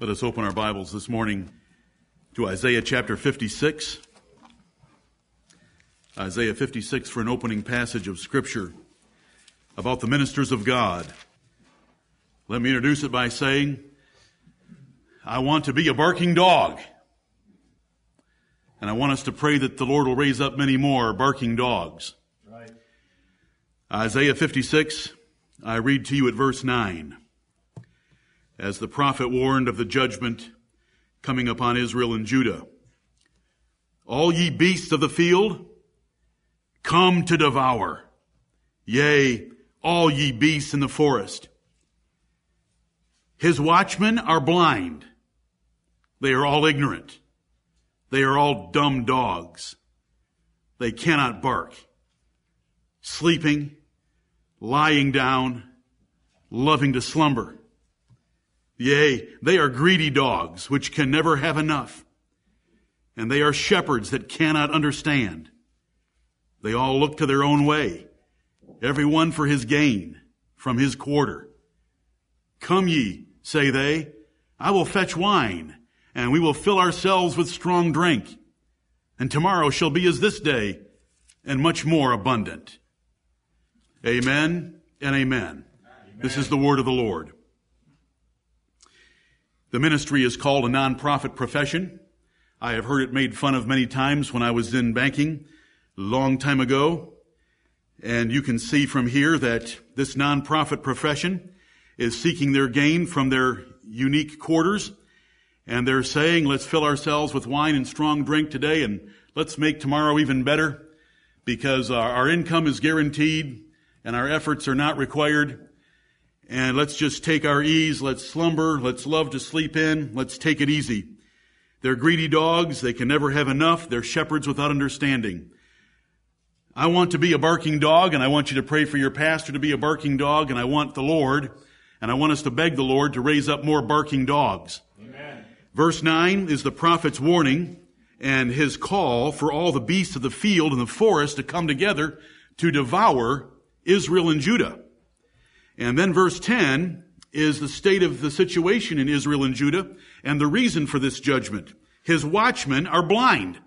Let us open our Bibles this morning to Isaiah chapter 56. Isaiah 56 for an opening passage of Scripture about the ministers of God. Let me introduce it by saying, I want to be a barking dog. And I want us to pray that the Lord will raise up many more barking dogs. Right. Isaiah 56, I read to you at verse 9 as the prophet warned of the judgment coming upon Israel and Judah. All ye beasts of the field, come to devour. Yea, all ye beasts in the forest. His watchmen are blind. They are all ignorant. They are all dumb dogs. They cannot bark. Sleeping, lying down, loving to slumber. Yea, they are greedy dogs, which can never have enough. And they are shepherds that cannot understand. They all look to their own way, every one for his gain from his quarter. Come ye, say they, I will fetch wine, and we will fill ourselves with strong drink. And tomorrow shall be as this day, and much more abundant. Amen and amen. amen. This is the word of the Lord. The ministry is called a nonprofit profession. I have heard it made fun of many times when I was in banking a long time ago. And you can see from here that this nonprofit profession is seeking their gain from their unique quarters. And they're saying, let's fill ourselves with wine and strong drink today and let's make tomorrow even better because our income is guaranteed and our efforts are not required and let's just take our ease. Let's slumber. Let's love to sleep in. Let's take it easy. They're greedy dogs. They can never have enough. They're shepherds without understanding. I want to be a barking dog and I want you to pray for your pastor to be a barking dog and I want the Lord and I want us to beg the Lord to raise up more barking dogs. Amen. Verse 9 is the prophet's warning and his call for all the beasts of the field and the forest to come together to devour Israel and Judah. And then verse 10 is the state of the situation in Israel and Judah and the reason for this judgment. His watchmen are blind.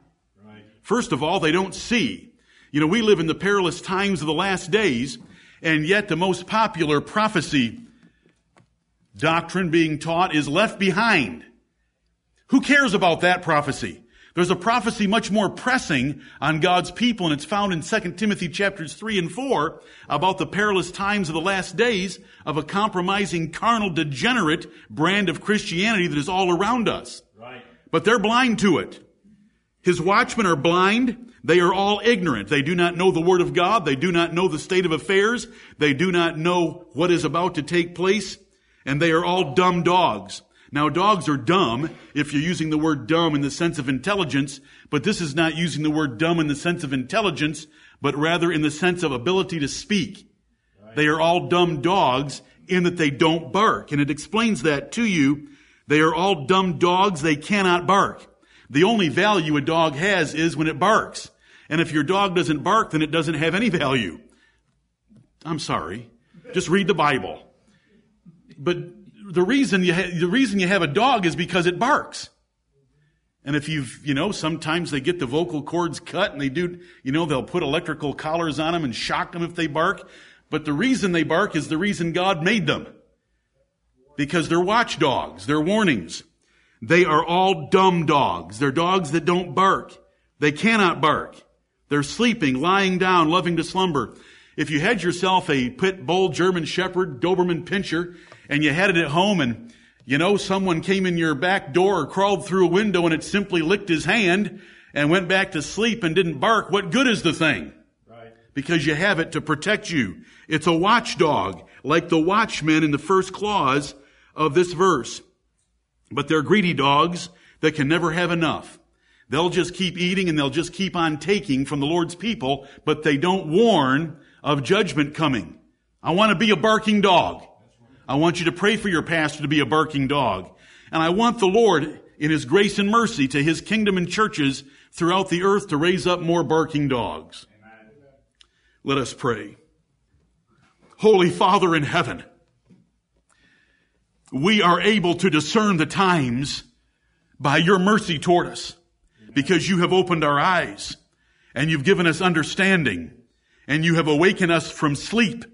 Right. First of all, they don't see. You know, we live in the perilous times of the last days, and yet the most popular prophecy doctrine being taught is left behind. Who cares about that prophecy? There's a prophecy much more pressing on God's people, and it's found in 2 Timothy chapters 3 and 4 about the perilous times of the last days of a compromising, carnal, degenerate brand of Christianity that is all around us. Right. But they're blind to it. His watchmen are blind. They are all ignorant. They do not know the Word of God. They do not know the state of affairs. They do not know what is about to take place. And they are all dumb dogs. Now, dogs are dumb if you're using the word dumb in the sense of intelligence, but this is not using the word dumb in the sense of intelligence, but rather in the sense of ability to speak. They are all dumb dogs in that they don't bark. And it explains that to you. They are all dumb dogs. They cannot bark. The only value a dog has is when it barks. And if your dog doesn't bark, then it doesn't have any value. I'm sorry. Just read the Bible. But the reason you ha- the reason you have a dog is because it barks. And if you've, you know, sometimes they get the vocal cords cut and they do, you know, they'll put electrical collars on them and shock them if they bark. But the reason they bark is the reason God made them. Because they're watchdogs. They're warnings. They are all dumb dogs. They're dogs that don't bark. They cannot bark. They're sleeping, lying down, loving to slumber. If you had yourself a pit bull German shepherd, Doberman pinscher, and you had it at home and, you know, someone came in your back door or crawled through a window and it simply licked his hand and went back to sleep and didn't bark, what good is the thing? Right. Because you have it to protect you. It's a watchdog, like the watchmen in the first clause of this verse. But they're greedy dogs that can never have enough. They'll just keep eating and they'll just keep on taking from the Lord's people, but they don't warn of judgment coming. I want to be a barking dog. I want you to pray for your pastor to be a barking dog. And I want the Lord, in His grace and mercy to His kingdom and churches throughout the earth to raise up more barking dogs. Amen. Let us pray. Holy Father in heaven, we are able to discern the times by your mercy toward us because you have opened our eyes and you've given us understanding and you have awakened us from sleep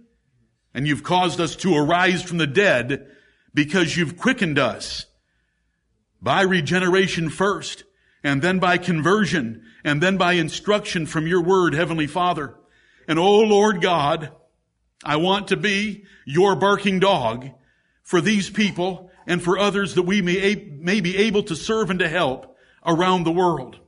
and you've caused us to arise from the dead because you've quickened us by regeneration first and then by conversion and then by instruction from your word, Heavenly Father. And oh Lord God, I want to be your barking dog for these people and for others that we may, may be able to serve and to help around the world.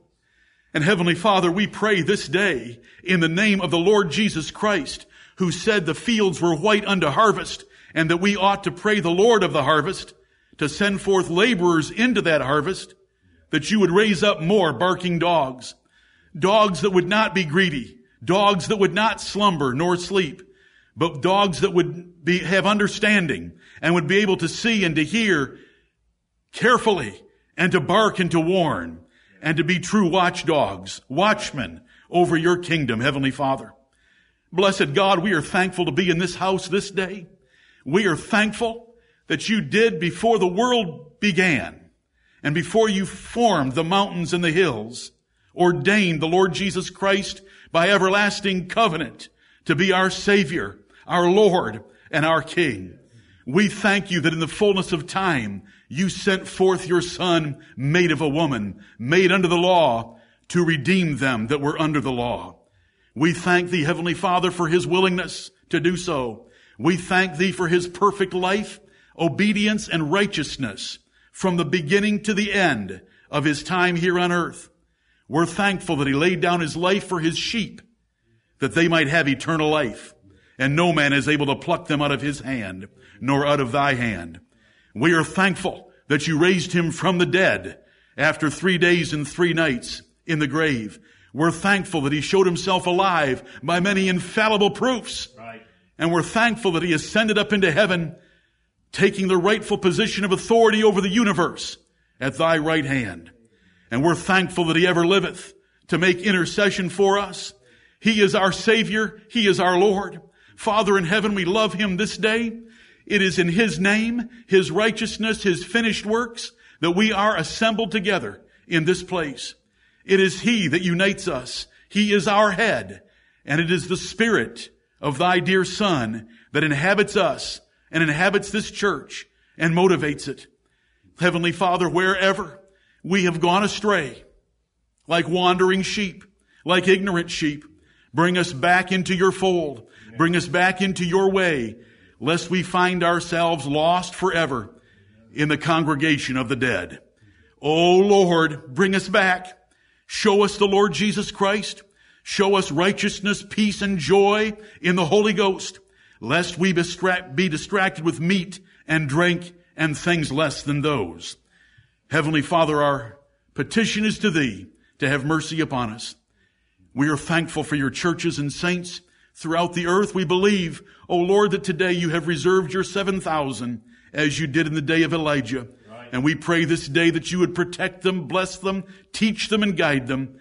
And Heavenly Father, we pray this day in the name of the Lord Jesus Christ, who said the fields were white unto harvest, and that we ought to pray the Lord of the harvest to send forth laborers into that harvest, that you would raise up more barking dogs, dogs that would not be greedy, dogs that would not slumber nor sleep, but dogs that would be, have understanding and would be able to see and to hear carefully and to bark and to warn and to be true watchdogs, watchmen over your kingdom, Heavenly Father. Blessed God, we are thankful to be in this house this day. We are thankful that you did before the world began and before you formed the mountains and the hills, ordained the Lord Jesus Christ by everlasting covenant to be our Savior, our Lord, and our King. We thank you that in the fullness of time, you sent forth your son, made of a woman, made under the law, to redeem them that were under the law. We thank thee, Heavenly Father, for his willingness to do so. We thank thee for his perfect life, obedience, and righteousness from the beginning to the end of his time here on earth. We're thankful that he laid down his life for his sheep, that they might have eternal life, and no man is able to pluck them out of his hand, nor out of thy hand. We are thankful that you raised him from the dead after three days and three nights in the grave. We're thankful that he showed himself alive by many infallible proofs. Right. And we're thankful that he ascended up into heaven, taking the rightful position of authority over the universe at thy right hand. And we're thankful that he ever liveth to make intercession for us. He is our Savior. He is our Lord. Father in heaven, we love him this day. It is in his name, his righteousness, his finished works that we are assembled together in this place. It is he that unites us. He is our head. And it is the spirit of thy dear son that inhabits us and inhabits this church and motivates it. Heavenly Father, wherever we have gone astray, like wandering sheep, like ignorant sheep. Bring us back into your fold. Bring us back into your way, lest we find ourselves lost forever in the congregation of the dead. Oh Lord, bring us back. Show us the Lord Jesus Christ. Show us righteousness, peace, and joy in the Holy Ghost, lest we be distracted with meat and drink and things less than those. Heavenly Father, our petition is to Thee to have mercy upon us. We are thankful for your churches and saints throughout the earth. We believe, O Lord, that today you have reserved your 7,000 as you did in the day of Elijah. And we pray this day that you would protect them, bless them, teach them, and guide them.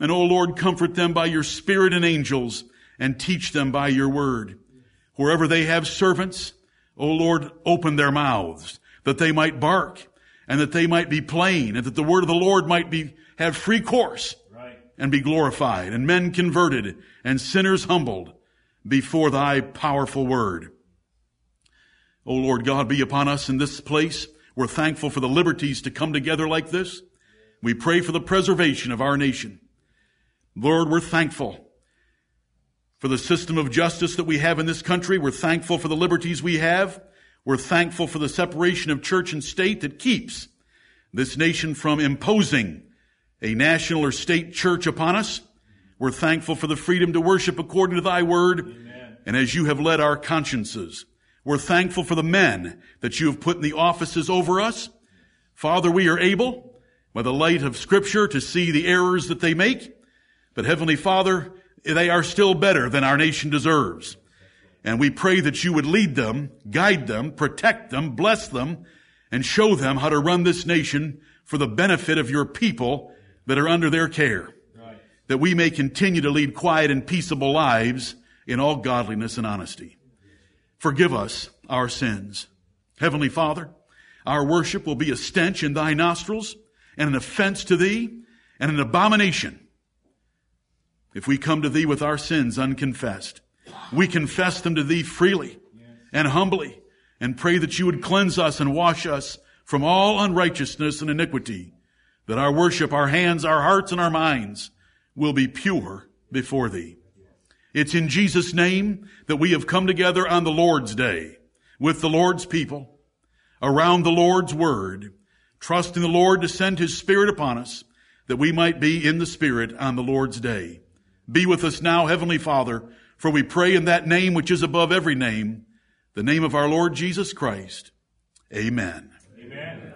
And, O Lord, comfort them by your spirit and angels and teach them by your word. Wherever they have servants, O Lord, open their mouths that they might bark and that they might be plain and that the word of the Lord might be, have free course right. and be glorified and men converted and sinners humbled before thy powerful word. O Lord God, be upon us in this place. We're thankful for the liberties to come together like this. We pray for the preservation of our nation. Lord, we're thankful for the system of justice that we have in this country. We're thankful for the liberties we have. We're thankful for the separation of church and state that keeps this nation from imposing a national or state church upon us. We're thankful for the freedom to worship according to thy word Amen. and as you have led our consciences. We're thankful for the men that you have put in the offices over us. Father, we are able, by the light of scripture, to see the errors that they make. But Heavenly Father, they are still better than our nation deserves. And we pray that you would lead them, guide them, protect them, bless them, and show them how to run this nation for the benefit of your people that are under their care. Right. That we may continue to lead quiet and peaceable lives in all godliness and honesty. Forgive us our sins. Heavenly Father, Our worship will be a stench in thy nostrils and an offense to thee and an abomination. If we come to thee with our sins unconfessed, we confess them to thee freely and humbly and pray that you would cleanse us and wash us from all unrighteousness and iniquity, that our worship, our hands, our hearts, and our minds will be pure before thee. It's in Jesus' name that we have come together on the Lord's day with the Lord's people around the Lord's word, trusting the Lord to send his spirit upon us that we might be in the spirit on the Lord's day. Be with us now, Heavenly Father, for we pray in that name which is above every name, the name of our Lord Jesus Christ. Amen. Amen.